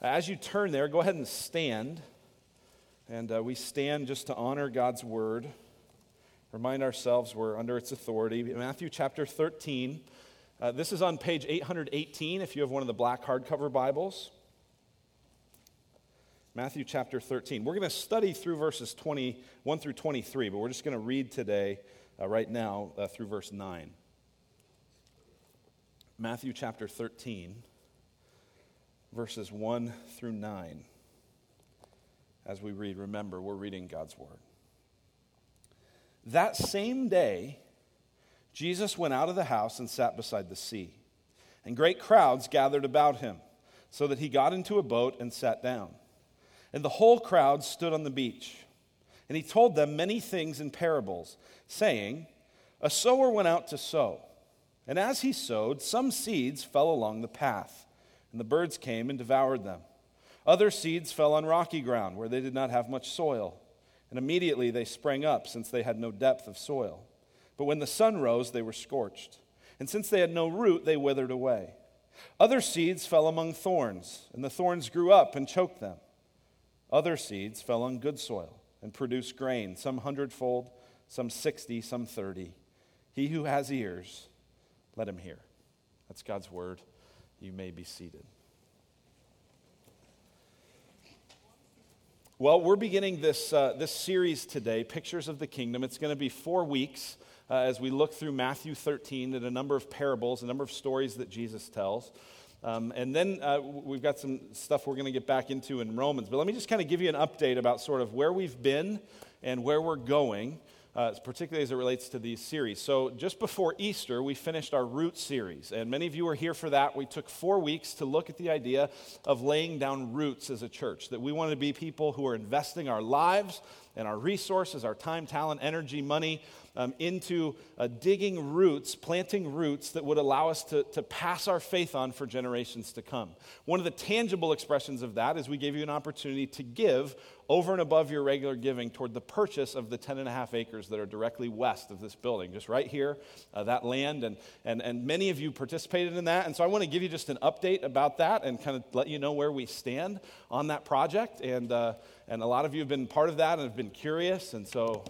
As you turn there, go ahead and stand. And uh, we stand just to honor God's word, remind ourselves we're under its authority. Matthew chapter 13. Uh, this is on page 818 if you have one of the black hardcover Bibles. Matthew chapter 13. We're going to study through verses 21 through 23, but we're just going to read today, uh, right now, uh, through verse 9. Matthew chapter 13 verses 1 through 9. As we read, remember, we're reading God's Word. That same day, Jesus went out of the house and sat beside the sea. And great crowds gathered about him, so that he got into a boat and sat down. And the whole crowd stood on the beach. And he told them many things in parables, saying, A sower went out to sow. And as he sowed, some seeds fell along the path and the birds came and devoured them. Other seeds fell on rocky ground where they did not have much soil, and immediately they sprang up since they had no depth of soil. But when the sun rose, they were scorched, and since they had no root, they withered away. Other seeds fell among thorns, and the thorns grew up and choked them. Other seeds fell on good soil and produced grain, some hundredfold, some sixty, some thirty. He who has ears, let him hear. That's God's word. You may be seated. Well, we're beginning this, uh, this series today, Pictures of the Kingdom. It's going to be four weeks uh, as we look through Matthew 13 and a number of parables, a number of stories that Jesus tells. Um, and then uh, we've got some stuff we're going to get back into in Romans. But let me just kind of give you an update about sort of where we've been and where we're going uh, particularly as it relates to these series. So, just before Easter, we finished our Root series, and many of you were here for that. We took four weeks to look at the idea of laying down roots as a church, that we want to be people who are investing our lives and our resources, our time, talent, energy, money um, into uh, digging roots, planting roots that would allow us to, to pass our faith on for generations to come. One of the tangible expressions of that is we gave you an opportunity to give over and above your regular giving toward the purchase of the 10 and a half acres that are directly west of this building, just right here, uh, that land. And, and, and many of you participated in that. And so I want to give you just an update about that and kind of let you know where we stand on that project. And, uh, and a lot of you have been part of that and have been curious. And so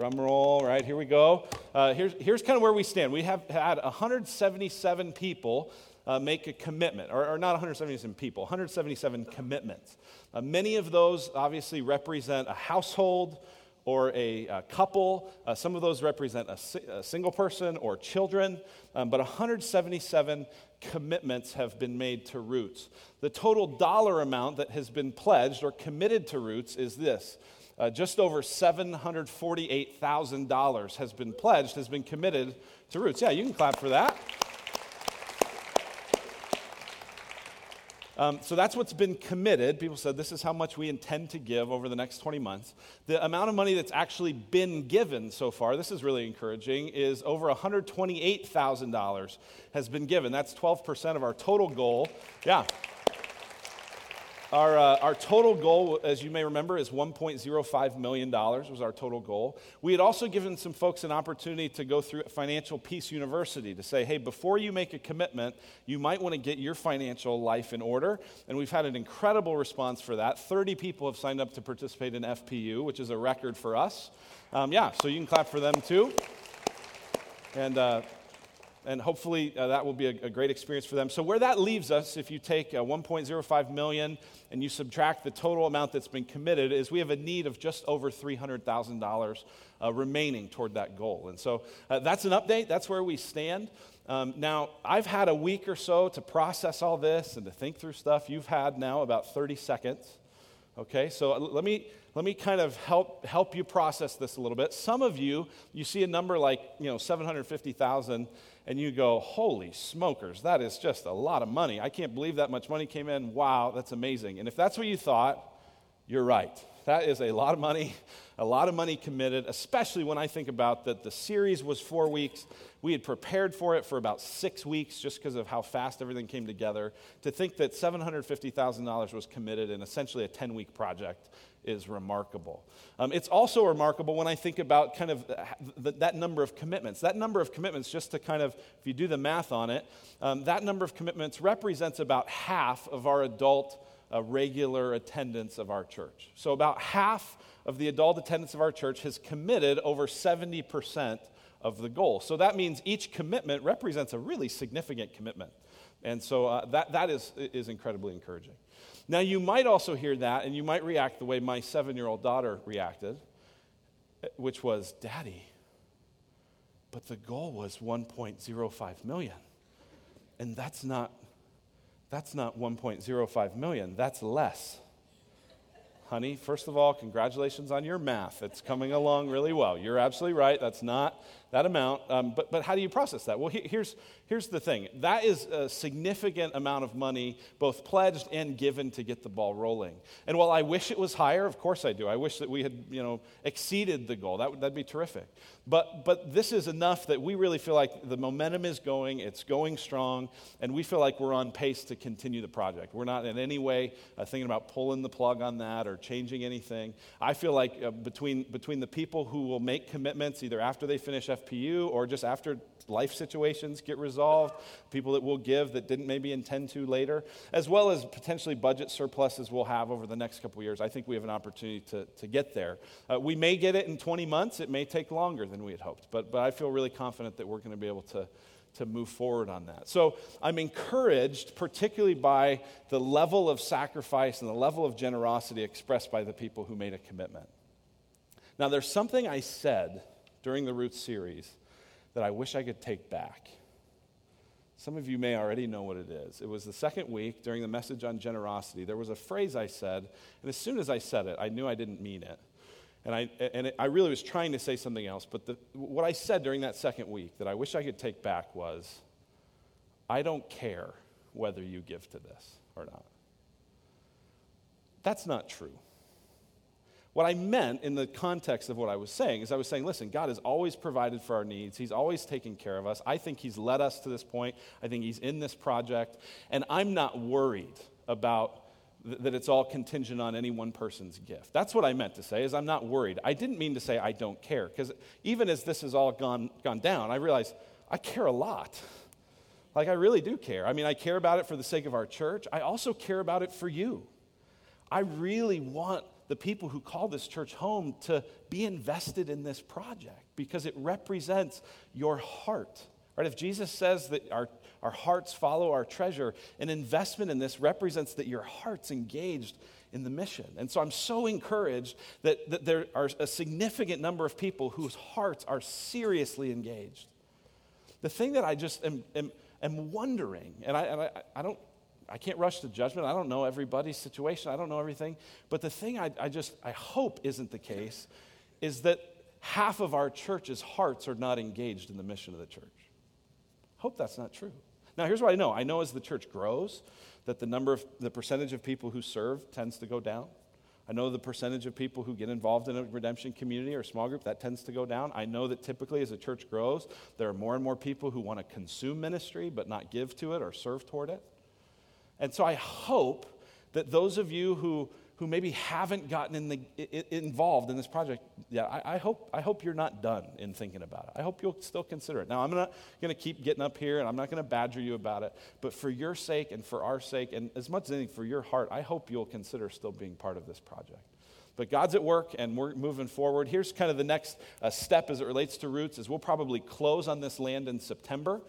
Drum roll, right? Here we go. Uh, here's, here's kind of where we stand. We have had 177 people uh, make a commitment, or, or, not 177 people, 177 commitments. Uh, many of those obviously represent a household or a, a couple. Uh, some of those represent a, si- a single person or children. Um, but 177 commitments have been made to Roots. The total dollar amount that has been pledged or committed to Roots is this uh, just over $748,000 has been pledged, has been committed to Roots. Yeah, you can clap for that. Um, so that's what's been committed. People said this is how much we intend to give over the next 20 months. The amount of money that's actually been given so far, this is really encouraging, is over $128,000 has been given. That's 12% of our total goal. Yeah. Our, uh, our total goal, as you may remember, is $1.05 million was our total goal. We had also given some folks an opportunity to go through Financial Peace University to say, hey, before you make a commitment, you might want to get your financial life in order. And we've had an incredible response for that. 30 people have signed up to participate in FPU, which is a record for us. Um, yeah, so you can clap for them too. And uh, and hopefully uh, that will be a, a, great experience for them. So where that leaves us, if you take uh, 1.05 million and you subtract the total amount that's been committed, is we have a need of just over $300,000 uh, remaining toward that goal. And so uh, that's an update. That's where we stand. Um, now I've had a week or so to process all this and to think through stuff. You've had now about 30 seconds. Okay, so uh, let me let me kind of help help you process this a little bit. Some of you, you see a number like you know 750,000 and you go, holy smokers, that is just a lot of money. I can't believe that much money came in. Wow, that's amazing. And if that's what you thought, you're right. That is a lot of money, a lot of money committed, especially when I think about that the series was four weeks. We had prepared for it for about six weeks just because of how fast everything came together. To think that $750,000 was committed in essentially a 10 week project is remarkable. Um, it's also remarkable when I think about kind of th- that number of commitments. That number of commitments, just to kind of, if you do the math on it, um, that number of commitments represents about half of our adult uh, regular attendance of our church. So about half of the adult attendance of our church has committed over 70% of the goal. So that means each commitment represents a really significant commitment. And so uh, that, that is, is incredibly encouraging. Now, you might also hear that, and you might react the way my seven year old daughter reacted, which was, Daddy, but the goal was 1.05 million. And that's not, that's not 1.05 million, that's less. Honey, first of all, congratulations on your math. It's coming along really well. You're absolutely right. That's not that amount. Um, but, but how do you process that? Well, he, here's, here's the thing that is a significant amount of money, both pledged and given to get the ball rolling. And while I wish it was higher, of course I do. I wish that we had you know, exceeded the goal. That, would, that'd be terrific. But, but this is enough that we really feel like the momentum is going, it's going strong, and we feel like we're on pace to continue the project. We're not in any way uh, thinking about pulling the plug on that or changing anything. I feel like uh, between, between the people who will make commitments either after they finish FPU or just after life situations get resolved, people that will give that didn't maybe intend to later, as well as potentially budget surpluses we'll have over the next couple years. I think we have an opportunity to, to get there. Uh, we may get it in 20 months, it may take longer than we had hoped, but, but I feel really confident that we're going to be able to to move forward on that. So I'm encouraged, particularly by the level of sacrifice and the level of generosity expressed by the people who made a commitment. Now, there's something I said during the Roots series that I wish I could take back. Some of you may already know what it is. It was the second week during the message on generosity. There was a phrase I said, and as soon as I said it, I knew I didn't mean it. And I, and I really was trying to say something else, but the, what I said during that second week that I wish I could take back was I don't care whether you give to this or not. That's not true. What I meant in the context of what I was saying is I was saying, listen, God has always provided for our needs. He's always taken care of us. I think He's led us to this point. I think He's in this project. And I'm not worried about that it's all contingent on any one person's gift. That's what I meant to say is I'm not worried. I didn't mean to say I don't care because even as this has all gone, gone down, I realize I care a lot. Like I really do care. I mean, I care about it for the sake of our church. I also care about it for you. I really want the people who call this church home to be invested in this project because it represents your heart. Right? If Jesus says that our, our hearts follow our treasure, an investment in this represents that your heart's engaged in the mission. And so I'm so encouraged that, that there are a significant number of people whose hearts are seriously engaged. The thing that I just am, am, am wondering, and, I, and I, I don't I can't rush to judgment. I don't know everybody's situation. I don't know everything. But the thing I, I just, I hope isn't the case is that half of our church's hearts are not engaged in the mission of the church. Hope that's not true. Now, here's what I know I know as the church grows, that the number of, the percentage of people who serve tends to go down. I know the percentage of people who get involved in a redemption community or small group, that tends to go down. I know that typically as a church grows, there are more and more people who want to consume ministry but not give to it or serve toward it. And so I hope that those of you who, who maybe haven't gotten in the, involved in this project, yeah, I, I, hope, I hope you're not done in thinking about it. I hope you'll still consider it. Now, I'm not going to keep getting up here and I'm not going to badger you about it, but for your sake and for our sake, and as much as anything for your heart, I hope you'll consider still being part of this project. But God's at work and we're moving forward. Here's kind of the next uh, step as it relates to roots is we'll probably close on this land in September.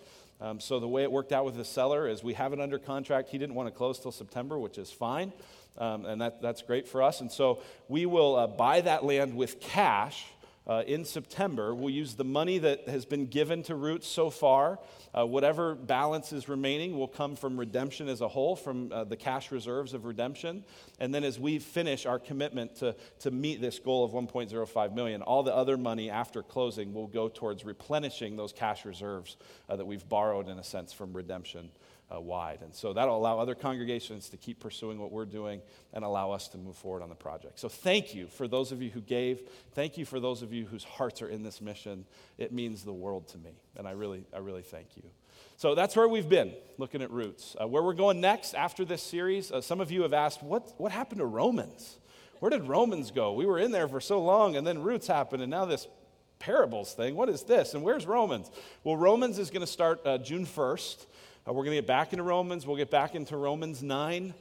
Um, so the way it worked out with the seller is we have it under contract. He didn't want to close till September, which is fine, um, and that, that's great for us. And so we will uh, buy that land with cash uh, in September. We'll use the money that has been given to Roots so far. Uh, whatever balance is remaining will come from redemption as a whole, from uh, the cash reserves of redemption. And then as we finish our commitment to, to meet this goal of 1.05 million, all the other money after closing will go towards replenishing those cash reserves uh, that we've borrowed, in a sense, from redemption uh, wide. And so that'll allow other congregations to keep pursuing what we're doing and allow us to move forward on the project. So thank you for those of you who gave. Thank you for those of you whose hearts are in this mission. It means the world to me. And I really, I really thank you. So that's where we've been looking at roots. Uh, where we're going next after this series, uh, some of you have asked, what, what happened to Romans? Where did Romans go? We were in there for so long, and then roots happened, and now this parables thing. What is this? And where's Romans? Well, Romans is going to start uh, June 1st. Uh, we're going to get back into Romans. We'll get back into Romans 9.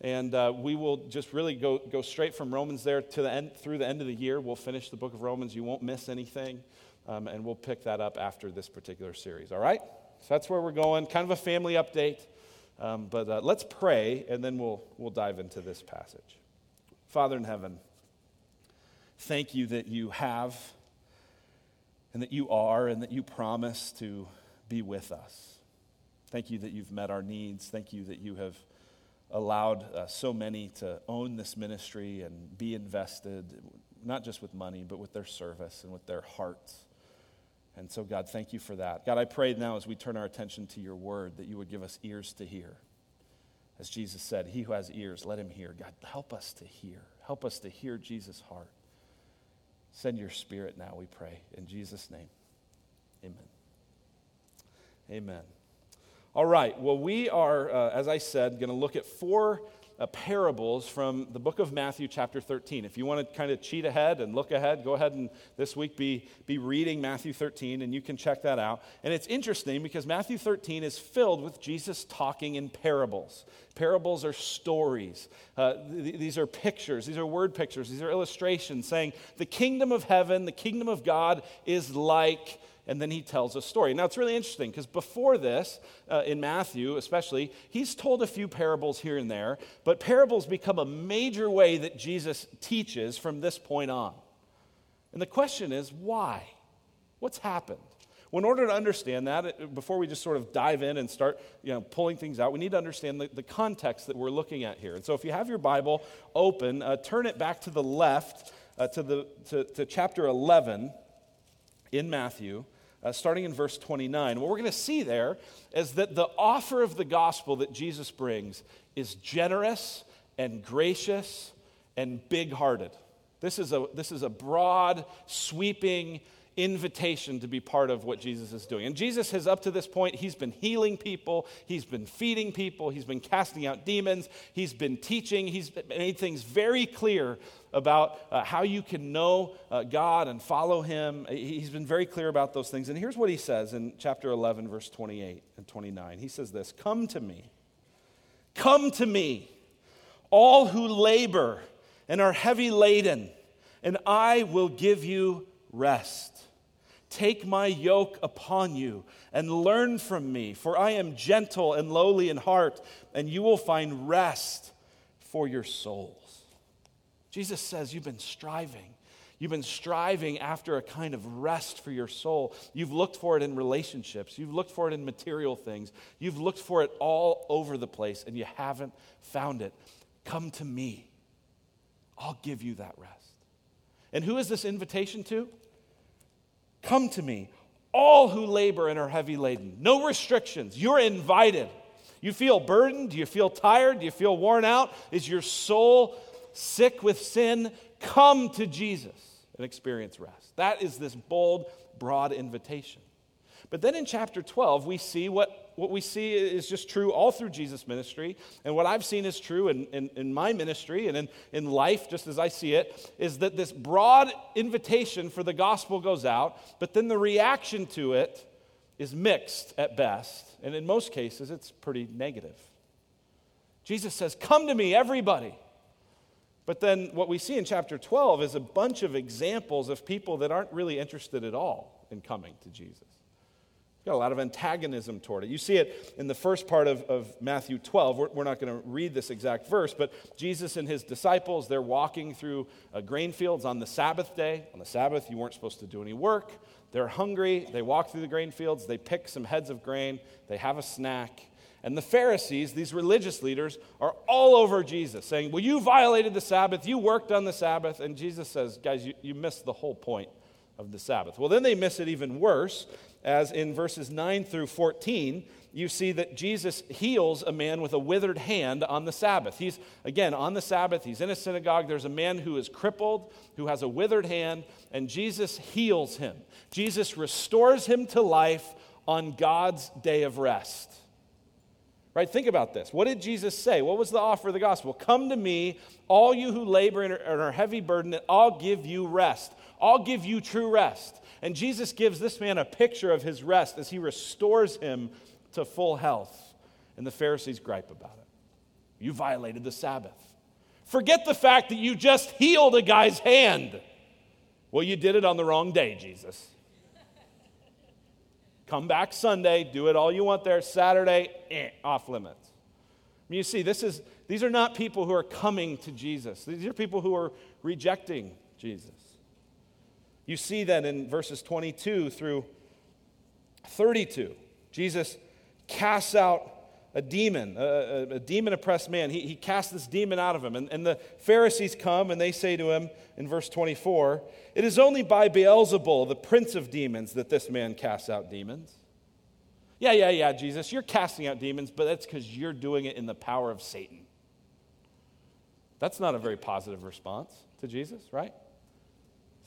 And uh, we will just really go, go straight from Romans there to the end, through the end of the year. We'll finish the book of Romans. You won't miss anything. Um, and we'll pick that up after this particular series. All right? So that's where we're going. Kind of a family update. Um, but uh, let's pray, and then we'll, we'll dive into this passage. Father in heaven, thank you that you have, and that you are, and that you promise to be with us. Thank you that you've met our needs. Thank you that you have allowed uh, so many to own this ministry and be invested, not just with money, but with their service and with their hearts. And so, God, thank you for that. God, I pray now as we turn our attention to your word that you would give us ears to hear. As Jesus said, He who has ears, let him hear. God, help us to hear. Help us to hear Jesus' heart. Send your spirit now, we pray. In Jesus' name, amen. Amen. All right, well, we are, uh, as I said, going to look at four uh, parables from the book of Matthew, chapter 13. If you want to kind of cheat ahead and look ahead, go ahead and this week be, be reading Matthew 13, and you can check that out. And it's interesting because Matthew 13 is filled with Jesus talking in parables. Parables are stories, uh, th- these are pictures, these are word pictures, these are illustrations saying the kingdom of heaven, the kingdom of God is like and then he tells a story. Now, it's really interesting because before this, uh, in Matthew especially, he's told a few parables here and there, but parables become a major way that Jesus teaches from this point on. And the question is, why? What's happened? Well, in order to understand that, uh, before we just sort of dive in and start you know, pulling things out, we need to understand the, the context that we're looking at here. And so if you have your Bible open, uh, turn it back to the left uh, to, the, to, to chapter 11 in Matthew uh, starting in verse 29. What we're going to see there is that the offer of the gospel that Jesus brings is generous and gracious and big hearted. This is a, this is a broad, sweeping, invitation to be part of what Jesus is doing. And Jesus has, up to this point, he's been healing people, he's been feeding people, he's been casting out demons, he's been teaching, he's made things very clear about uh, how you can know uh, God and follow him. He's been very clear about those things. And here's what he says in chapter 11, verse 28 and 29. He says this Come to me, come to me, all who labor and are heavy laden, and I will give you rest. Take my yoke upon you and learn from me, for I am gentle and lowly in heart, and you will find rest for your souls. Jesus says, You've been striving. You've been striving after a kind of rest for your soul. You've looked for it in relationships. You've looked for it in material things. You've looked for it all over the place, and you haven't found it. Come to me. I'll give you that rest. And who is this invitation to? Come to me, all who labor and are heavy laden. No restrictions. You're invited. You feel burdened? Do you feel tired? Do you feel worn out? Is your soul sick with sin? Come to Jesus and experience rest. That is this bold, broad invitation. But then in chapter 12, we see what, what we see is just true all through Jesus' ministry. And what I've seen is true in, in, in, my ministry and in, in life, just as I see it, is that this broad invitation for the gospel goes out, but then the reaction to it is mixed at best. And in most cases, it's pretty negative. Jesus says, Come to me, everybody. But then what we see in chapter 12 is a bunch of examples of people that aren't really interested at all in coming to Jesus got a lot of antagonism toward it. You see it in the first part of, of Matthew 12. We're, we're not going to read this exact verse, but Jesus and his disciples, they're walking through uh, grain fields on the Sabbath day. On the Sabbath, you weren't supposed to do any work. They're hungry. They walk through the grain fields. They pick some heads of grain. They have a snack. And the Pharisees, these religious leaders, are all over Jesus, saying, Well, you violated the Sabbath. You worked on the Sabbath. And Jesus says, Guys, you, you missed the whole point of the Sabbath. Well, then they miss it even worse, as in verses 9 through 14, you see that Jesus heals a man with a withered hand on the Sabbath. He's, again, on the Sabbath, he's in a synagogue. There's a man who is crippled, who has a withered hand, and Jesus heals him. Jesus restores him to life on God's day of rest. Right? Think about this. What did Jesus say? What was the offer of the gospel? Come to me, all you who labor and are heavy burdened, and I'll give you rest. I'll give you true rest. And Jesus gives this man a picture of his rest as he restores him to full health. And the Pharisees gripe about it. You violated the Sabbath. Forget the fact that you just healed a guy's hand. Well, you did it on the wrong day, Jesus. Come back Sunday, do it all you want there. Saturday, eh, off limits. You see, this is, these are not people who are coming to Jesus, these are people who are rejecting Jesus. You see that in verses 22 through 32. Jesus casts out a demon, a, a, a demon oppressed man. He, he casts this demon out of him. And, and the Pharisees come and they say to him in verse 24, It is only by Beelzebul, the prince of demons, that this man casts out demons. Yeah, yeah, yeah, Jesus, you're casting out demons, but that's because you're doing it in the power of Satan. That's not a very positive response to Jesus, right?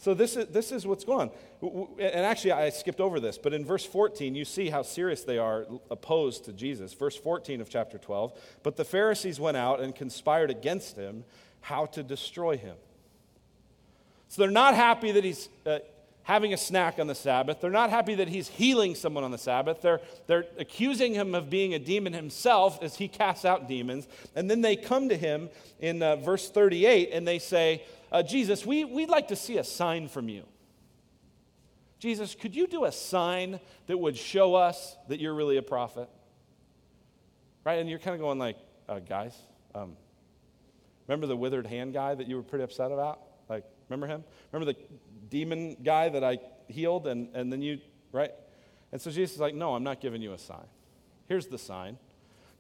So this is, this is what's going on. And actually, I skipped over this, but in verse 14, you see how serious they are opposed to Jesus. Verse 14 of chapter 12. But the Pharisees went out and conspired against him how to destroy him. So they're not happy that he's uh, having a snack on the Sabbath. They're not happy that he's healing someone on the Sabbath. They're, they're accusing him of being a demon himself as he casts out demons. And then they come to him in uh, verse 38 and they say, uh, Jesus, we, we'd like to see a sign from you. Jesus, could you do a sign that would show us that you're really a prophet? Right? And you're kind of going like, uh, guys, um, remember the withered hand guy that you were pretty upset about? Like, remember him? Remember the demon guy that I healed and, and then you, right? And so Jesus is like, no, I'm not giving you a sign. Here's the sign.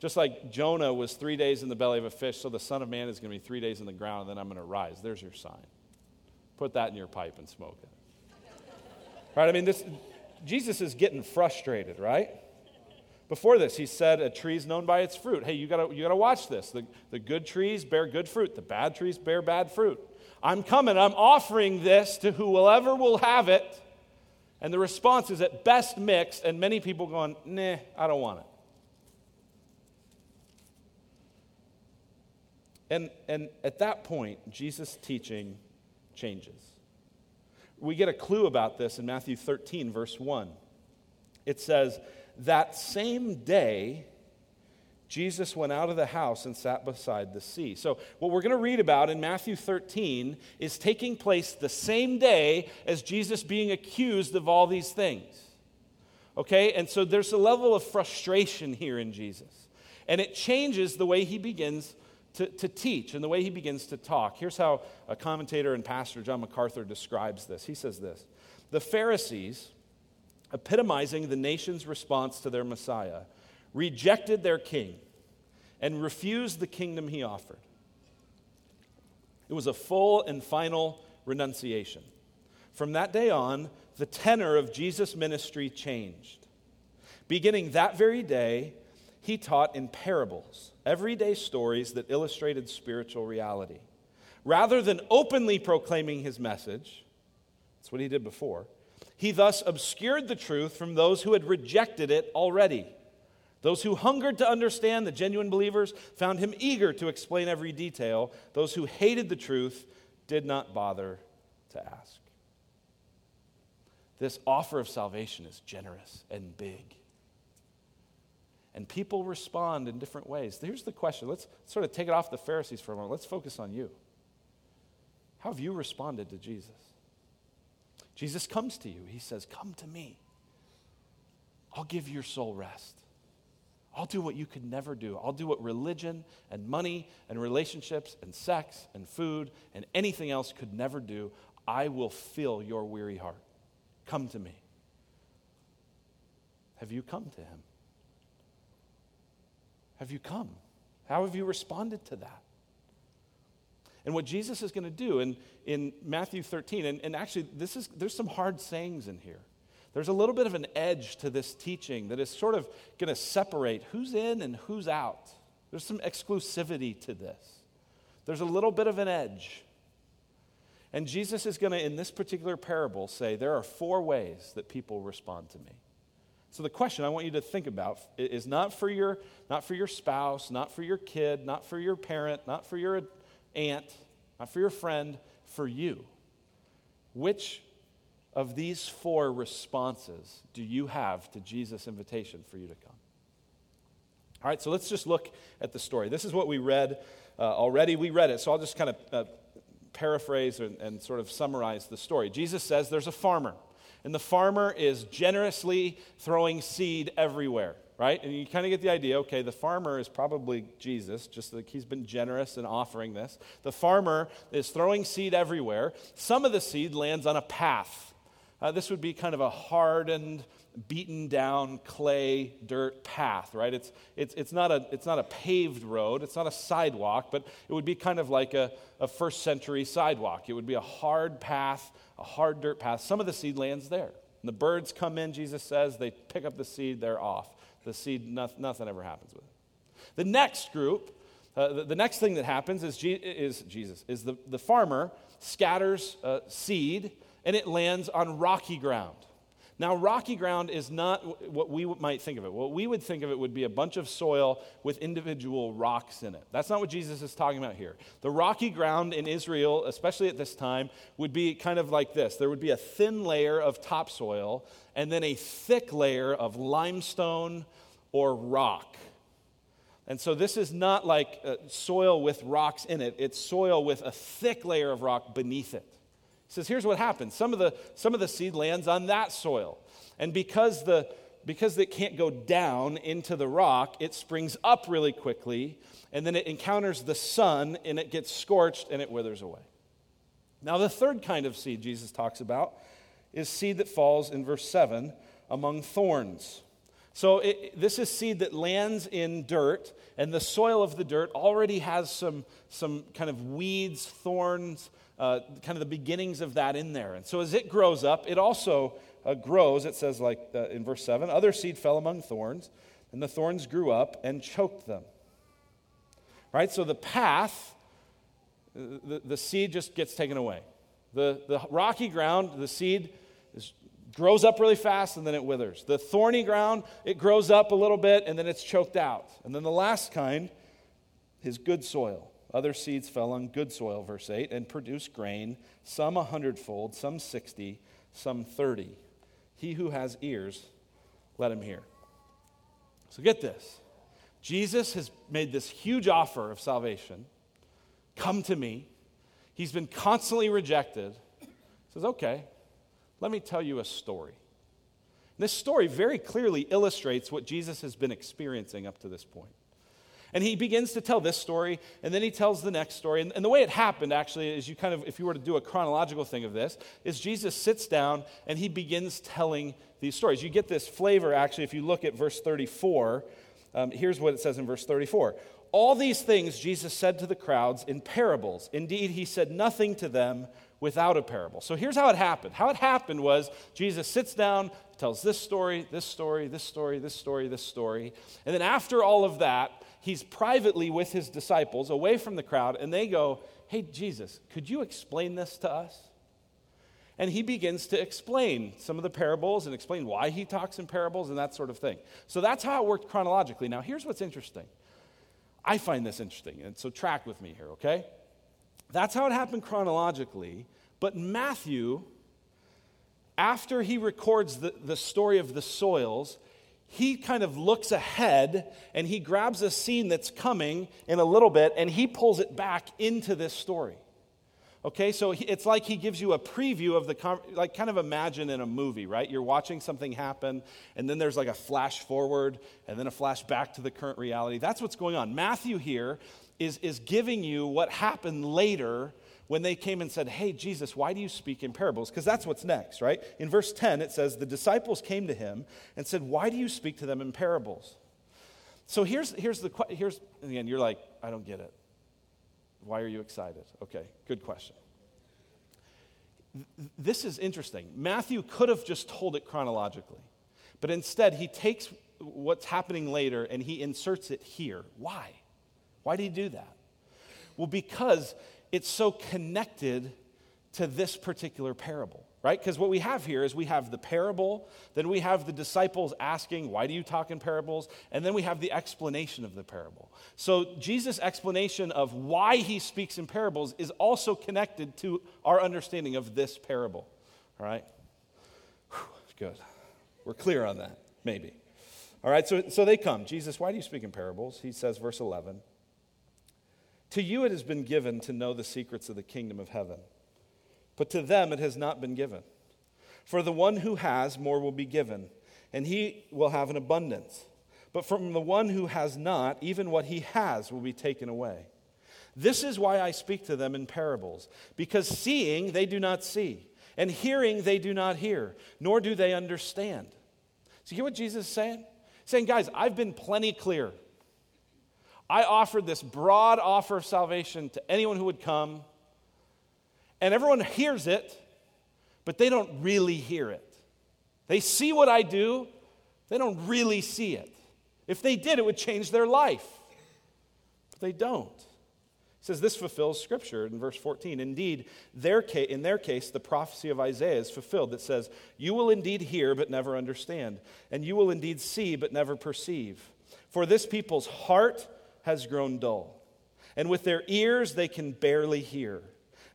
Just like Jonah was three days in the belly of a fish, so the Son of Man is going to be three days in the ground, and then I'm going to rise. There's your sign. Put that in your pipe and smoke it. right? I mean, this, Jesus is getting frustrated, right? Before this, he said, A tree is known by its fruit. Hey, you gotta, you gotta watch this. The, the good trees bear good fruit, the bad trees bear bad fruit. I'm coming, I'm offering this to whoever will have it. And the response is at best mixed, and many people going, Nah, I don't want it. And, and at that point, Jesus' teaching changes. We get a clue about this in Matthew 13, verse 1. It says, That same day, Jesus went out of the house and sat beside the sea. So, what we're going to read about in Matthew 13 is taking place the same day as Jesus being accused of all these things. Okay? And so there's a level of frustration here in Jesus. And it changes the way he begins to, to teach and the way he begins to talk. Here's how a commentator and pastor, John MacArthur, describes this. He says this The Pharisees, epitomizing the nation's response to their Messiah, rejected their king and refused the kingdom he offered. It was a full and final renunciation. From that day on, the tenor of Jesus' ministry changed. Beginning that very day, he taught in parables, everyday stories that illustrated spiritual reality. Rather than openly proclaiming his message, that's what he did before, he thus obscured the truth from those who had rejected it already. Those who hungered to understand, the genuine believers, found him eager to explain every detail. Those who hated the truth did not bother to ask. This offer of salvation is generous and big. And people respond in different ways. Here's the question let's sort of take it off the Pharisees for a moment. Let's focus on you. How have you responded to Jesus? Jesus comes to you. He says, Come to me. I'll give your soul rest. I'll do what you could never do. I'll do what religion and money and relationships and sex and food and anything else could never do. I will fill your weary heart. Come to me. Have you come to him? Have you come? How have you responded to that? And what Jesus is going to do in, in Matthew 13, and, and actually, this is, there's some hard sayings in here. There's a little bit of an edge to this teaching that is sort of going to separate who's in and who's out. There's some exclusivity to this. There's a little bit of an edge. And Jesus is going to, in this particular parable, say there are four ways that people respond to me. So the question I want you to think about is not for your, not for your spouse, not for your kid, not for your parent, not for your aunt, not for your friend, for you. Which of these four responses do you have to Jesus' invitation for you to come? All right, so let's just look at the story. This is what we read uh, already. We read it, so I'll just kind of uh, paraphrase and, and sort of summarize the story. Jesus says there's a farmer, and the farmer is generously throwing seed everywhere right? And you kind of get the idea okay, the farmer is probably Jesus, just like he's been generous in offering this. The farmer is throwing seed everywhere. Some of the seed lands on a path. Uh, this would be kind of a hardened, beaten down clay dirt path, right? It's, it's, it's, not a, it's not a paved road, it's not a sidewalk, but it would be kind of like a, a first century sidewalk. It would be a hard path, a hard dirt path. Some of the seed lands there. And the birds come in, Jesus says, they pick up the seed, they're off the seed, nothing ever happens with it. The next group, uh, the, the, next thing that happens is, Je- is Jesus, is the, the farmer scatters uh, seed and it lands on rocky ground. Now, rocky ground is not what we might think of it. What we would think of it would be a bunch of soil with individual rocks in it. That's not what Jesus is talking about here. The rocky ground in Israel, especially at this time, would be kind of like this there would be a thin layer of topsoil and then a thick layer of limestone or rock. And so this is not like uh, soil with rocks in it, it's soil with a thick layer of rock beneath it says, here's what happens. Some of the, some of the seed lands on that soil. And because, the, because it can't go down into the rock, it springs up really quickly, and then it encounters the sun, and it gets scorched, and it withers away. Now, the third kind of seed Jesus talks about is seed that falls in verse 7 among thorns. So, it, this is seed that lands in dirt, and the soil of the dirt already has some, some kind of weeds, thorns, uh, kind of the beginnings of that in there. And so as it grows up, it also uh, grows. It says, like uh, in verse 7 other seed fell among thorns, and the thorns grew up and choked them. Right? So the path, the, the seed just gets taken away. The, the rocky ground, the seed is, grows up really fast and then it withers. The thorny ground, it grows up a little bit and then it's choked out. And then the last kind is good soil. Other seeds fell on good soil, verse 8, and produced grain, some a hundredfold, some sixty, some thirty. He who has ears, let him hear. So get this Jesus has made this huge offer of salvation. Come to me. He's been constantly rejected. He says, okay, let me tell you a story. This story very clearly illustrates what Jesus has been experiencing up to this point. And he begins to tell this story, and then he tells the next story. And, and, the way it happened, actually, is you kind of, if you were to do a chronological thing of this, is Jesus sits down and he begins telling these stories. You get this flavor, actually, if you look at verse 34. Um, here's what it says in verse 34 All these things Jesus said to the crowds in parables. Indeed, he said nothing to them without a parable. So here's how it happened. How it happened was Jesus sits down, tells this story, this story, this story, this story, this story. And then after all of that, he's privately with his disciples, away from the crowd, and they go, Hey, Jesus, could you explain this to us? And he begins to explain some of the parables and explain why he talks in parables and that sort of thing. So that's how it worked chronologically. Now, here's what's interesting. I find this interesting, and so track with me here, okay? That's how it happened chronologically, but Matthew, after he records the, the story of the soils, he kind of looks ahead and he grabs a scene that's coming in a little bit and he pulls it back into this story. Okay, so it's like he gives you a preview of the, like kind of imagine in a movie, right? You're watching something happen, and then there's like a flash forward, and then a flash back to the current reality. That's what's going on. Matthew here is, is giving you what happened later when they came and said, Hey, Jesus, why do you speak in parables? Because that's what's next, right? In verse 10, it says, The disciples came to him and said, Why do you speak to them in parables? So here's, here's the here's again, you're like, I don't get it. Why are you excited? Okay, good question. This is interesting. Matthew could have just told it chronologically, but instead he takes what's happening later and he inserts it here. Why? Why did he do that? Well, because it's so connected to this particular parable right? Because what we have here is we have the parable, then we have the disciples asking, Why do you talk in parables? And then we have the explanation of the parable. So Jesus' explanation of why he speaks in parables is also connected to our understanding of this parable, all right? Whew, good. We're clear on that, maybe. All right, so, so they come. Jesus, why do you speak in parables? He says, verse 11, To you it has been given to know the secrets of the kingdom of heaven but to them it has not been given. For the one who has, more will be given, and he will have an abundance. But from the one who has not, even what he has will be taken away. This is why I speak to them in parables, because seeing they do not see, and hearing they do not hear, nor do they understand. So, you hear what Jesus is saying? He's saying, guys, I've been plenty clear. I offered this broad offer of salvation to anyone who would come and everyone hears it, but they don't really hear it. They see what I do, they don't really see it. If they did, it would change their life. But they don't. He says this fulfills scripture in verse 14. Indeed, their ca- in their case, the prophecy of Isaiah is fulfilled that says, You will indeed hear, but never understand, and you will indeed see, but never perceive. For this people's heart has grown dull, and with their ears they can barely hear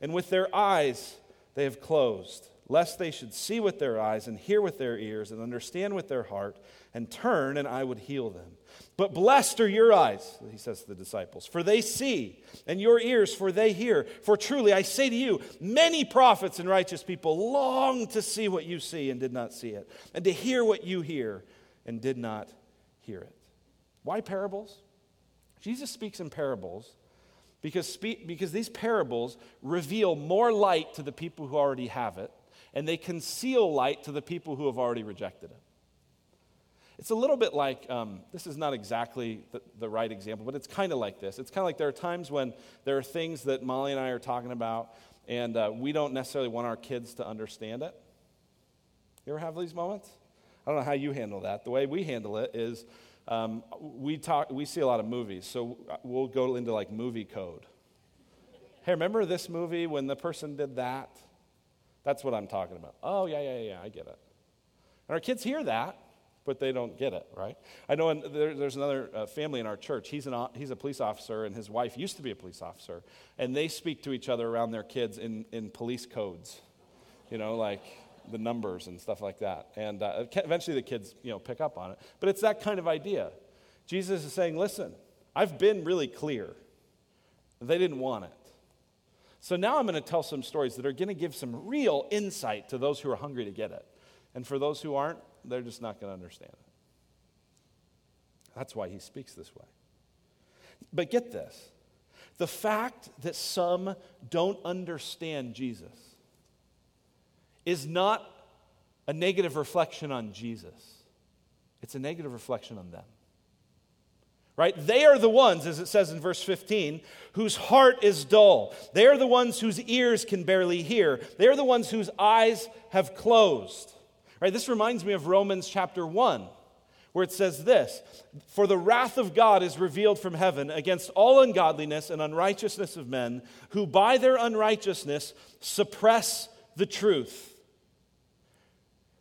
and with their eyes they have closed, lest they should see with their eyes and hear with their ears and understand with their heart and turn, and I would heal them. But blessed are your eyes, he says to the disciples, for they see, and your ears, for they hear. For truly, I say to you, many prophets and righteous people long to see what you see and did not see it, and to hear what you hear and did not hear it. Why parables? Jesus speaks in parables because, spe- because these parables reveal more light to the people who already have it, and they conceal light to the people who have already rejected it. It's a little bit like um, this is not exactly the, the right example, but it's kind of like this. It's kind of like there are times when there are things that Molly and I are talking about, and uh, we don't necessarily want our kids to understand it. You ever have these moments? I don't know how you handle that. The way we handle it is um, we, talk, we see a lot of movies, so we'll go into like movie code. Hey, remember this movie when the person did that? That's what I'm talking about. Oh, yeah, yeah, yeah, I get it. And our kids hear that, but they don't get it, right? I know there, there's another uh, family in our church. He's, an, he's a police officer, and his wife used to be a police officer. And they speak to each other around their kids in, in police codes. You know, like the numbers and stuff like that. And uh, eventually the kids, you know, pick up on it. But it's that kind of idea. Jesus is saying, listen, I've been really clear. They didn't want it. So now I'm going to tell some stories that are going to give some real insight to those who are hungry to get it. And for those who aren't, they're just not going to understand it. That's why he speaks this way. But get this the fact that some don't understand Jesus is not a negative reflection on Jesus, it's a negative reflection on them. Right? They are the ones, as it says in verse 15, whose heart is dull. They are the ones whose ears can barely hear. They are the ones whose eyes have closed. Right? This reminds me of Romans chapter 1 where it says this For the wrath of God is revealed from heaven against all ungodliness and unrighteousness of men, who by their unrighteousness suppress the truth.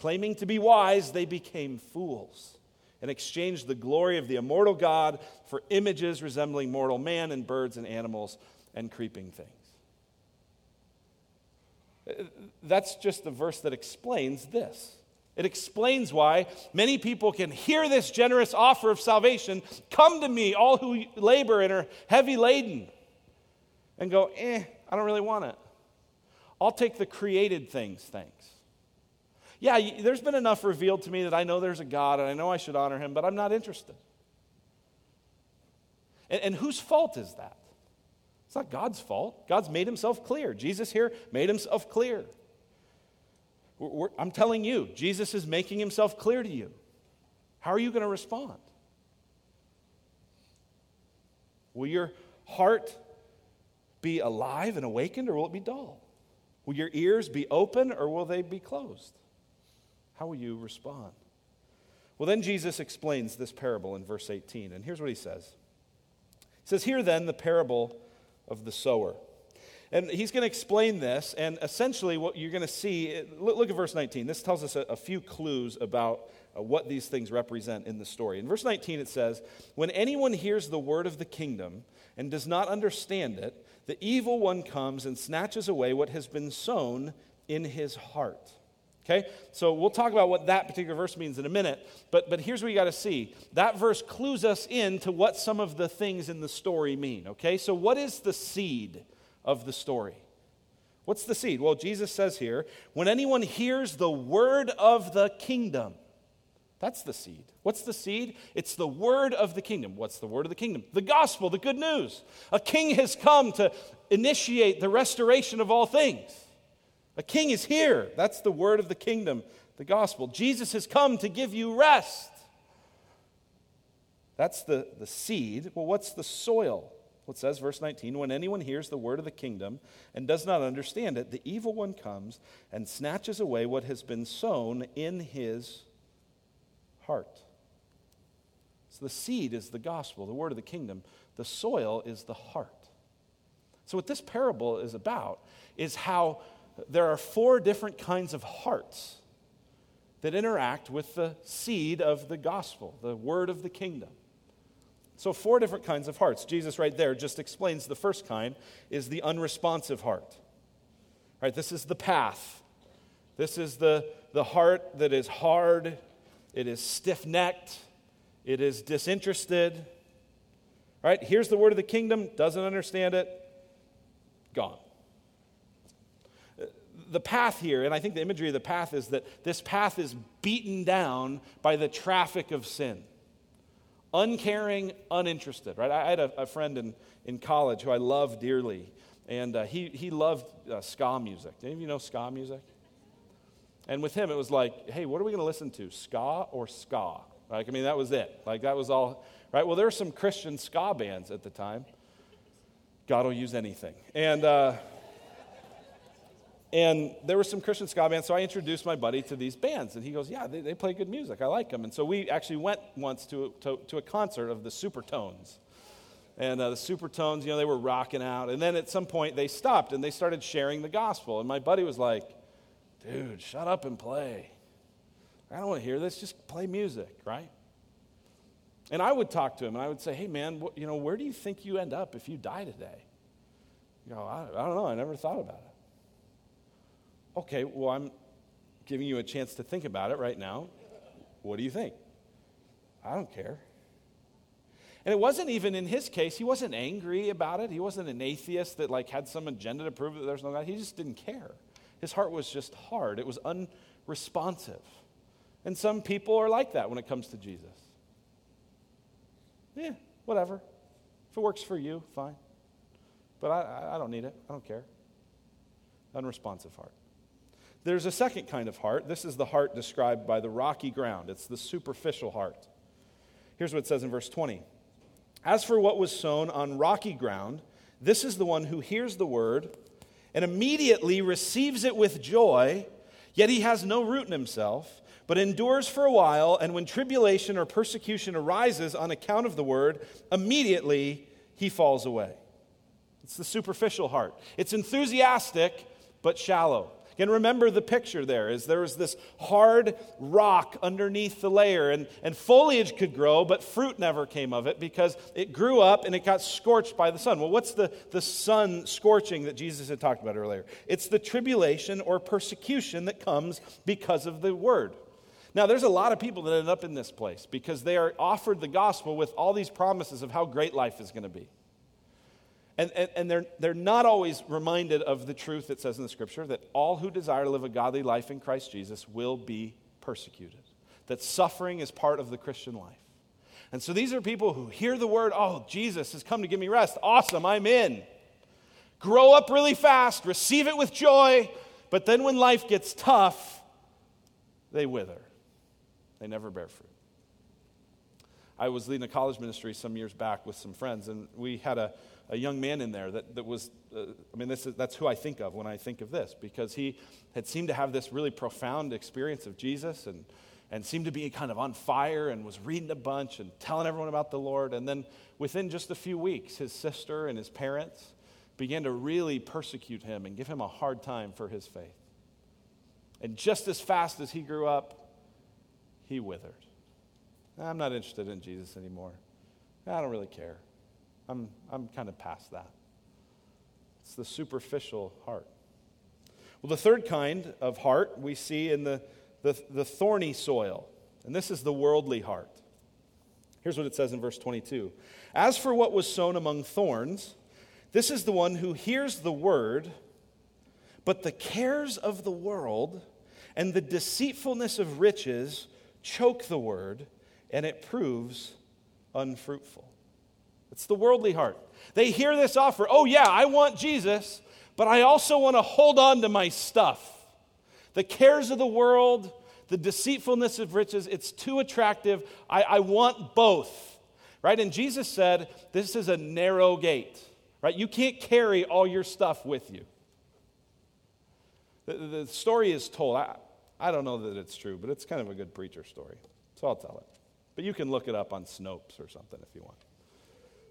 Claiming to be wise, they became fools and exchanged the glory of the immortal God for images resembling mortal man and birds and animals and creeping things. That's just the verse that explains this. It explains why many people can hear this generous offer of salvation Come to me, all who labor and are heavy laden. and go, eh, I don't really want it. I'll take the created things, thanks. Yeah, there's been enough revealed to me that I know there's a God and I know I should honor him, but I'm not interested. And, and whose fault is that? It's not God's fault. God's made himself clear. Jesus here made himself clear. We're, we're, I'm telling you, Jesus is making himself clear to you. How are you going to respond? Will your heart be alive and awakened, or will it be dull? Will your ears be open, or will they be closed? How will you respond? Well, then Jesus explains this parable in verse 18, and here's what he says He says, Here then the parable of the sower. And he's going to explain this, and essentially, what you're going to see look at verse 19. This tells us a, few clues about uh, what these things represent in the story. In verse 19, it says, When anyone hears the word of the kingdom and does not understand it, the evil one comes and snatches away what has been sown in his heart. Okay? So we'll talk about what that particular verse means in a minute, but, but here's what you got to see. That verse clues us in to what some of the things in the story mean. Okay? So, what is the seed of the story? What's the seed? Well, Jesus says here when anyone hears the word of the kingdom, that's the seed. What's the seed? It's the word of the kingdom. What's the word of the kingdom? The gospel, the good news. A king has come to initiate the restoration of all things. A king is here. That's the word of the kingdom, the gospel. Jesus has come to give you rest. That's the, the seed. Well, what's the soil? Well, it says, verse 19, when anyone hears the word of the kingdom and does not understand it, the evil one comes and snatches away what has been sown in his heart. So the seed is the gospel, the word of the kingdom. The soil is the heart. So, what this parable is about is how there are four different kinds of hearts that interact with the seed of the gospel, the word of the kingdom. So, four different kinds of hearts. Jesus, right there, just explains the first kind is the unresponsive heart. Right, this is the path. This is the, the heart that is hard, it is stiff necked, it is disinterested. Right, here's the word of the kingdom, doesn't understand it, gone the path here, and I think the imagery of the path is that this path is beaten down by the traffic of sin. Uncaring, uninterested, right? I had a, a friend in, in college who I loved dearly, and uh, he, he loved uh, ska music. Do any of you know ska music? And with him, it was like, hey, what are we going to listen to, ska or ska? Like, I mean, that was it. Like, that was all, right? Well, there were some Christian ska bands at the time. God will use anything. And, uh, and there were some Christian ska bands, so I introduced my buddy to these bands. And he goes, Yeah, they, they play good music. I like them. And so we actually went once to, to, to a concert of the Supertones. And uh, the Supertones, you know, they were rocking out. And then at some point they stopped and they started sharing the gospel. And my buddy was like, Dude, shut up and play. I don't want to hear this. Just play music, right? And I would talk to him and I would say, Hey, man, you know, where do you think you end up if you die today? You know, I, I don't know. I never thought about it. Okay, well, I'm giving you a chance to think about it right now. What do you think? I don't care. And it wasn't even in his case, he wasn't angry about it. He wasn't an atheist that like had some agenda to prove that there's no God. He just didn't care. His heart was just hard. It was unresponsive. And some people are like that when it comes to Jesus. Yeah, whatever. If it works for you, fine. But I, I don't need it. I don't care. Unresponsive heart. There's a second kind of heart. This is the heart described by the rocky ground, it's the superficial heart. Here's what it says in verse 20 As for what was sown on rocky ground, this is the one who hears the word and immediately receives it with joy, yet he has no root in himself, but endures for a while, and when tribulation or persecution arises on account of the word, immediately he falls away. It's the superficial heart. It's enthusiastic, but shallow. And remember the picture there is there was this hard rock underneath the layer, and, and foliage could grow, but fruit never came of it because it grew up and it got scorched by the sun. Well, what's the, the sun scorching that Jesus had talked about earlier? It's the tribulation or persecution that comes because of the word. Now, there's a lot of people that end up in this place because they are offered the gospel with all these promises of how great life is going to be. And, and, and, they're, they're not always reminded of the truth that says in the scripture that all who desire to live a godly life in Christ Jesus will be persecuted, that suffering is part of the Christian life. And so these are people who hear the word, oh, Jesus has come to give me rest. Awesome, I'm in. Grow up really fast, receive it with joy, but then when life gets tough, they wither. They never bear fruit. I was leading a college ministry some years back with some friends, and we had a, a young man in there that, that was, uh, I mean, this is, that's who I think of when I think of this, because he had seemed to have this really profound experience of Jesus and, and seemed to be kind of on fire and was reading a bunch and telling everyone about the Lord. And then within just a few weeks, his sister and his parents began to really persecute him and give him a hard time for his faith. And just as fast as he grew up, he withered. I'm not interested in Jesus anymore. I don't really care. I'm, I'm kind of past that. It's the superficial heart. Well, the third kind of heart we see in the, the, the thorny soil, and this is the worldly heart. Here's what it says in verse 22 As for what was sown among thorns, this is the one who hears the word, but the cares of the world and the deceitfulness of riches choke the word and it proves unfruitful. It's the worldly heart. They hear this offer oh, yeah, I want Jesus, but I also want to hold on to my stuff. The cares of the world, the deceitfulness of riches, it's too attractive. I, I want both, right? And Jesus said, This is a narrow gate, right? You can't carry all your stuff with you. The, the story is told. I, I don't know that it's true, but it's kind of a good preacher story. So I'll tell it. But you can look it up on Snopes or something if you want.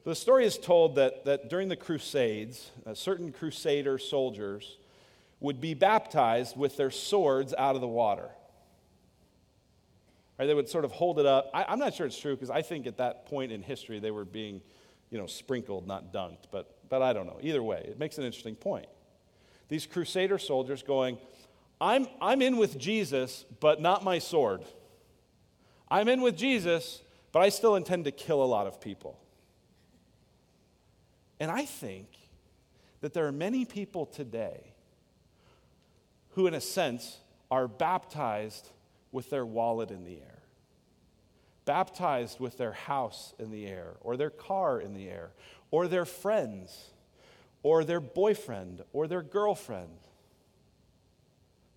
The story is told that, that during the Crusades, uh, certain Crusader soldiers would be baptized with their swords out of the water. Right, they would sort of hold it up. I, am not sure it's true because I think at that point in history they were being, you know, sprinkled, not dunked. But, but I don't know. Either way, it makes an interesting point. These Crusader soldiers going, I'm, I'm in with Jesus, but not my sword. I'm in with Jesus, but I still intend to kill a lot of people. And I think that there are many people today who, in a sense, are baptized with their wallet in the air, baptized with their house in the air, or their car in the air, or their friends, or their boyfriend, or their girlfriend,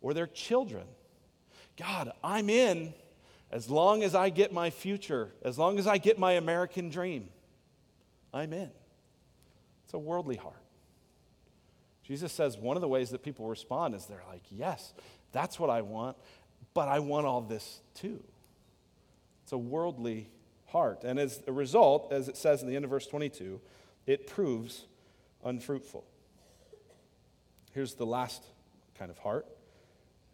or their children. God, I'm in as long as I get my future, as long as I get my American dream, I'm in. It's a worldly heart. Jesus says one of the ways that people respond is they're like, Yes, that's what I want, but I want all this too. It's a worldly heart. And as a result, as it says in the end of verse 22, it proves unfruitful. Here's the last kind of heart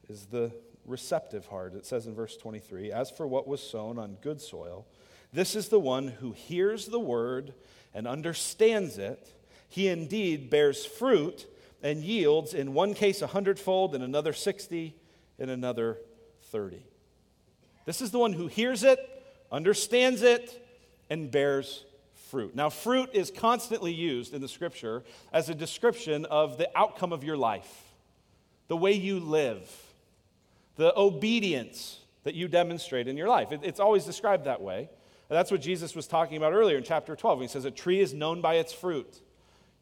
is the receptive heart. It says in verse 23 As for what was sown on good soil, this is the one who hears the word and understands it. He indeed bears fruit and yields, in one case a hundredfold, in another 60, in another 30. This is the one who hears it, understands it, and bears fruit. Now, fruit is constantly used in the scripture as a description of the outcome of your life, the way you live the obedience that you demonstrate in your life. It, it's always described that way. And that's what Jesus was talking about earlier in chapter 12. He says, A tree is known by its fruit.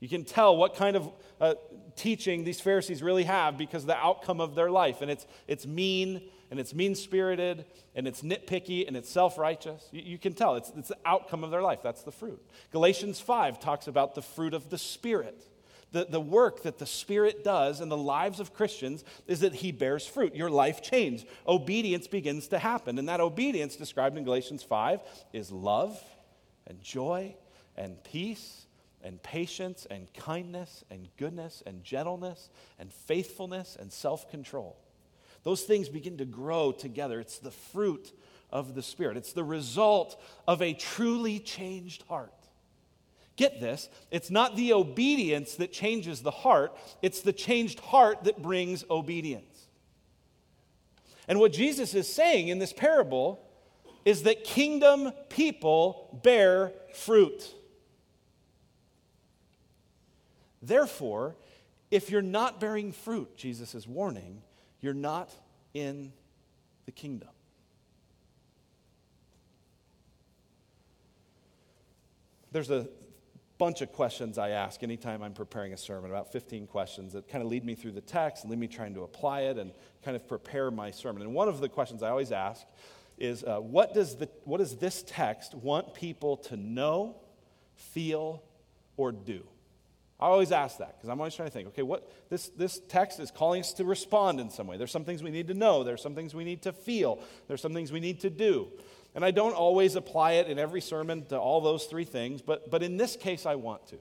You can tell what kind of uh, teaching these Pharisees really have because of the outcome of their life. And it's, it's mean, and it's mean spirited, and it's nitpicky, and it's self righteous. You, you, can tell it's, it's the outcome of their life. That's the fruit. Galatians 5 talks about the fruit of the Spirit the, the work that the Spirit does in the lives of Christians is that He bears fruit. Your life changes. Obedience begins to happen. And that obedience, described in Galatians 5, is love and joy and peace and patience and kindness and goodness and gentleness and faithfulness and self control. Those things begin to grow together. It's the fruit of the Spirit, it's the result of a truly changed heart. Get this, it's not the obedience that changes the heart, it's the changed heart that brings obedience. And what Jesus is saying in this parable is that kingdom people bear fruit. Therefore, if you're not bearing fruit, Jesus is warning, you're not in the kingdom. There's a bunch of questions I ask anytime I'm preparing a sermon, about 15 questions that kind of lead me through the text and lead me trying to apply it and kind of prepare my sermon. And one of the questions I always ask is uh, what, does the, what does this text want people to know, feel, or do? I always ask that because I'm always trying to think, okay, what this, this text is calling us to respond in some way. There's some things we need to know, there's some things we need to feel, there's some things we need to do. And I don't always apply it in every sermon to all those three things, but, but in this case, I want to.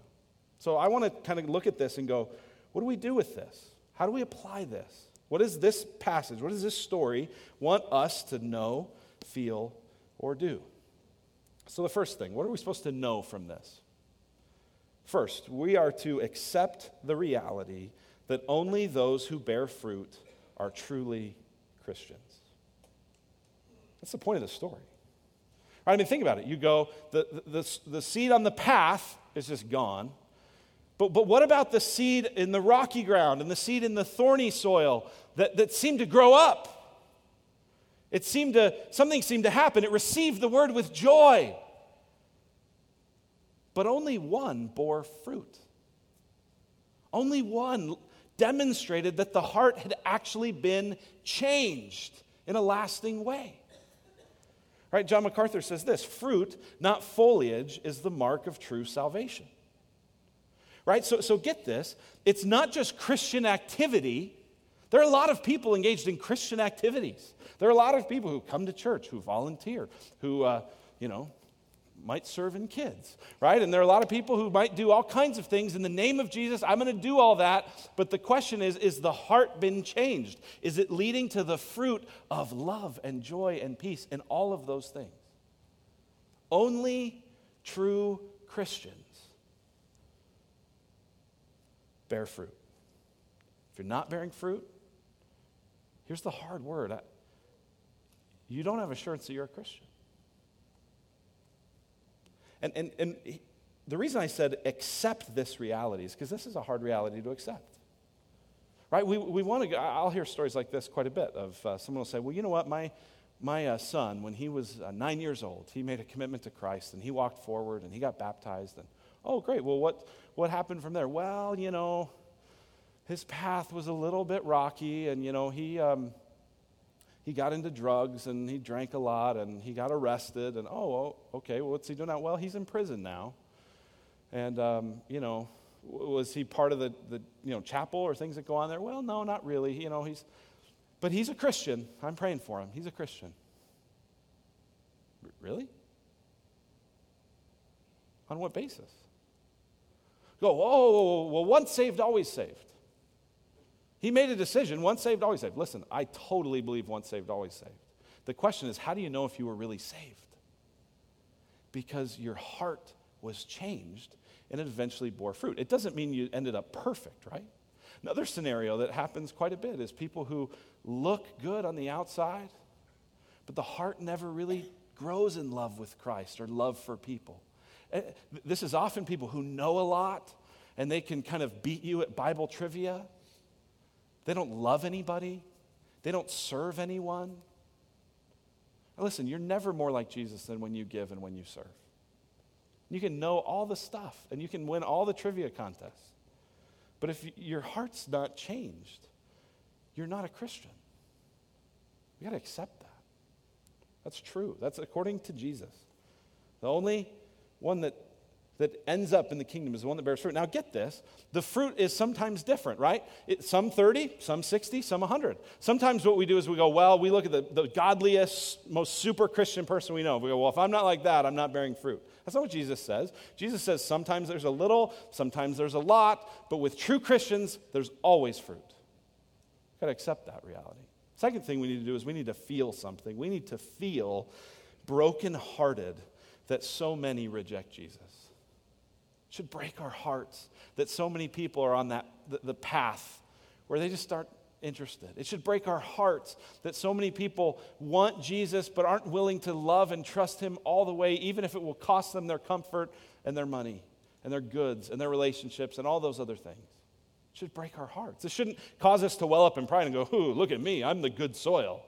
So I want to kind of look at this and go, what do we do with this? How do we apply this? What does this passage, what does this story want us to know, feel, or do? So, the first thing, what are we supposed to know from this? First, we are to accept the reality that only those who bear fruit are truly Christians. That's the point of the story. I mean, think about it. You go, the, the, the seed on the path is just gone. But, but what about the seed in the rocky ground and the seed in the thorny soil that, that seemed to grow up? It seemed to, something seemed to happen. It received the word with joy. But only one bore fruit. Only one demonstrated that the heart had actually been changed in a lasting way. Right? John MacArthur says this fruit, not foliage, is the mark of true salvation. Right? So, so get this it's not just Christian activity. There are a lot of people engaged in Christian activities. There are a lot of people who come to church, who volunteer, who, uh, you know, might serve in kids, right? And there are a lot of people who might do all kinds of things in the name of Jesus. I'm going to do all that. But the question is is the heart been changed? Is it leading to the fruit of love and joy and peace and all of those things? Only true Christians bear fruit. If you're not bearing fruit, here's the hard word you don't have assurance that you're a Christian. And, and, and the reason I said accept this reality is because this is a hard reality to accept. Right? We, we want to, I'll hear stories like this quite a bit of uh, someone will say, well, you know what, my, my uh, son, when he was uh, nine years old, he made a commitment to Christ and he walked forward and he got baptized. And, oh, great. Well, what, what happened from there? Well, you know, his path was a little bit rocky and, you know, he, um, he got into drugs and he drank a lot and he got arrested. And oh, okay, well, what's he doing now? Well, he's in prison now. And, um, you know, was he part of the, the you know, chapel or things that go on there? Well, no, not really. You know, he's, but he's a Christian. I'm praying for him. He's a Christian. R- really? On what basis? Go, oh, well, once saved, always saved. He made a decision once saved, always saved. Listen, I totally believe once saved, always saved. The question is, how do you know if you were really saved? Because your heart was changed and it eventually bore fruit. It doesn't mean you ended up perfect, right? Another scenario that happens quite a bit is people who look good on the outside, but the heart never really grows in love with Christ or love for people. Eh, this is often people who know a lot and they can kind of beat you at Bible trivia, they don't love anybody, they don't serve anyone. listen, you're never more like Jesus than when you give and when you serve. You can know all the stuff and you can win all the trivia contests. But if your heart's not changed, you're not a Christian. We got to accept that. That's true. That's according to Jesus. The only one that that ends up in the kingdom is the one that bears fruit. Now, get this the fruit is sometimes different, right? It, some 30, some 60, some 100. Sometimes what we do is we go, well, we look at the, the godliest, most super Christian person we know. We go, well, if I'm not like that, I'm not bearing fruit. That's not what Jesus says. Jesus says sometimes there's a little, sometimes there's a lot, but with true Christians, there's always fruit. You've got to accept that reality. Second thing we need to do is we need to feel something. We need to feel brokenhearted that so many reject Jesus should break our hearts that so many people are on that the, the path where they just start interested. It should break our hearts that so many people want Jesus but aren't willing to love and trust him all the way, even if it will cost them their comfort and their money and their goods and their relationships and all those other things. It should break our hearts. It shouldn't cause us to well up in pride and go, ooh, look at me, I'm the good soil.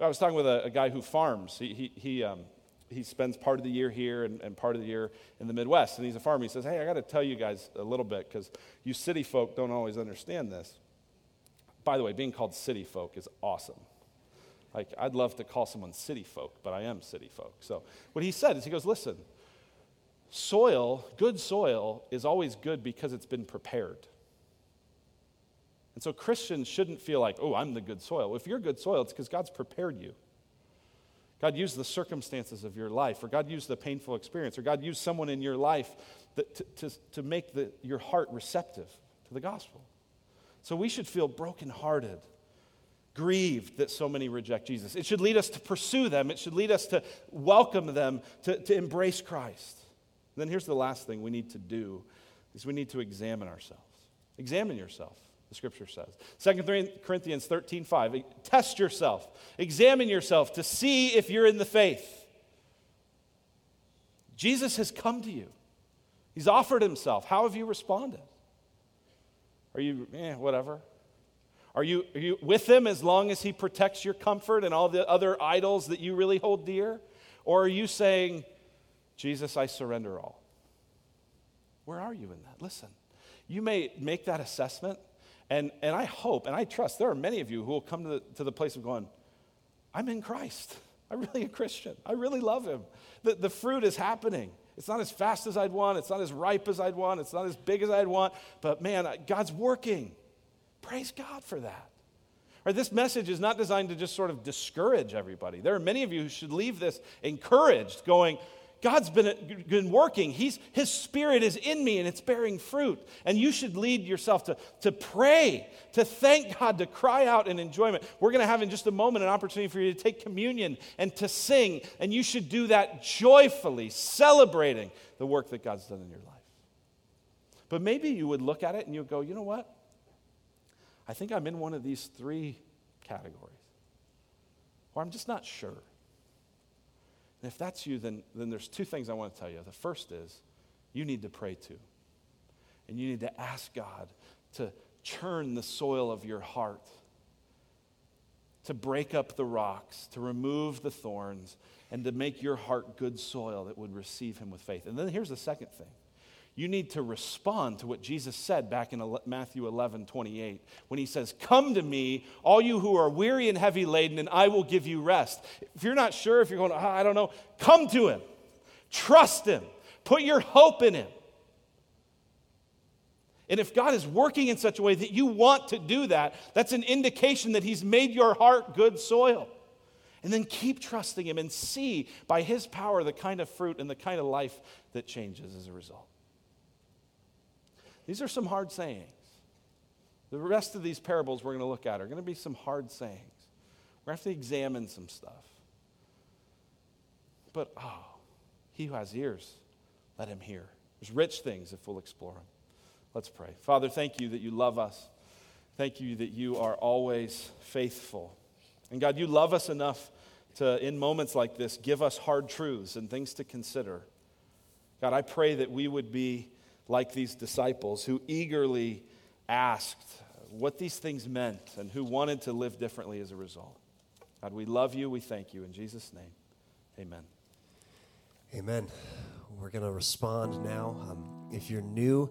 I was talking with a, a guy who farms. He, he, he, um, he spends part of the year here and, and, part of the year in the Midwest, and he's a farmer. He says, Hey, I got to tell you guys a little bit because you city folk don't always understand this. By the way, being called city folk is awesome. Like, I'd love to call someone city folk, but I am city folk. So, what he said is, he goes, Listen, soil, good soil, is always good because it's been prepared. And so Christians shouldn't feel like, oh, I'm the good soil. If you're good soil, it's because God's prepared you. God used the circumstances of your life, or God used the painful experience, or God used someone in your life that, to, to, to make the, your heart receptive to the gospel. So we should feel brokenhearted, grieved that so many reject Jesus. It should lead us to pursue them, it should lead us to welcome them, to, to embrace Christ. And then here's the last thing we need to do is we need to examine ourselves. Examine yourself the scripture says. 2 Corinthians 13 5. Test yourself, examine yourself to see if you're in the faith. Jesus has come to you, He's offered Himself. How have you responded? Are you, eh, whatever? Are you, are you with Him as long as He protects your comfort and all the other idols that you really hold dear? Or are you saying, Jesus, I surrender all? Where are you in that? Listen, you may make that assessment and, and I hope and I trust there are many of you who will come to the, to the place of going, I'm in Christ. I'm really a Christian. I really love him. The, the fruit is happening. It's not as fast as I'd want. It's not as ripe as I'd want. It's not as big as I'd want. But man, God's working. Praise God for that. Right, this message is not designed to just sort of discourage everybody. There are many of you who should leave this encouraged, going, God's been, been working. He's, his spirit is in me and it's bearing fruit. And you should lead yourself to, to pray, to thank God, to cry out in enjoyment. We're going to have in just a moment an opportunity for you to take communion and to sing. And you should do that joyfully, celebrating the work that God's done in your life. But maybe you would look at it and you would go, you know what? I think I'm in one of these three categories. Or I'm just not sure. And if that's you, then, then there's two things I want to tell you. The first is you need to pray too. And you need to ask God to churn the soil of your heart, to break up the rocks, to remove the thorns, and to make your heart good soil that would receive Him with faith. And then here's the second thing you need to respond to what Jesus said back in Matthew 11, 28, when he says, Come to me, all you who are weary and heavy laden, and I will give you rest. If you're not sure, if you're going, oh, I don't know, come to him. Trust him. Put your hope in him. And if God is working in such a way that you want to do that, that's an indication that he's made your heart good soil. And then keep trusting him and see by his power the kind of fruit and the kind of life that changes as a result. These are some hard sayings. The rest of these parables we're going to look at are going to be some hard sayings. We're going to have to examine some stuff. But, oh, he who has ears, let him hear. There's rich things if we'll explore them. Let's pray. Father, thank you that you love us. Thank you that you are always faithful. And God, you love us enough to, in moments like this, give us hard truths and things to consider. God, I pray that we would be like these disciples who eagerly asked what these things meant and who wanted to live differently as a result. God, we love you. We thank you. In Jesus' name, amen. Amen. We're going to respond now. Um, if you're new,